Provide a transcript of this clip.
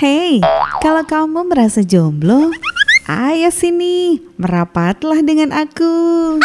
Hey, kalau kamu merasa jomblo, ayo sini, merapatlah dengan aku.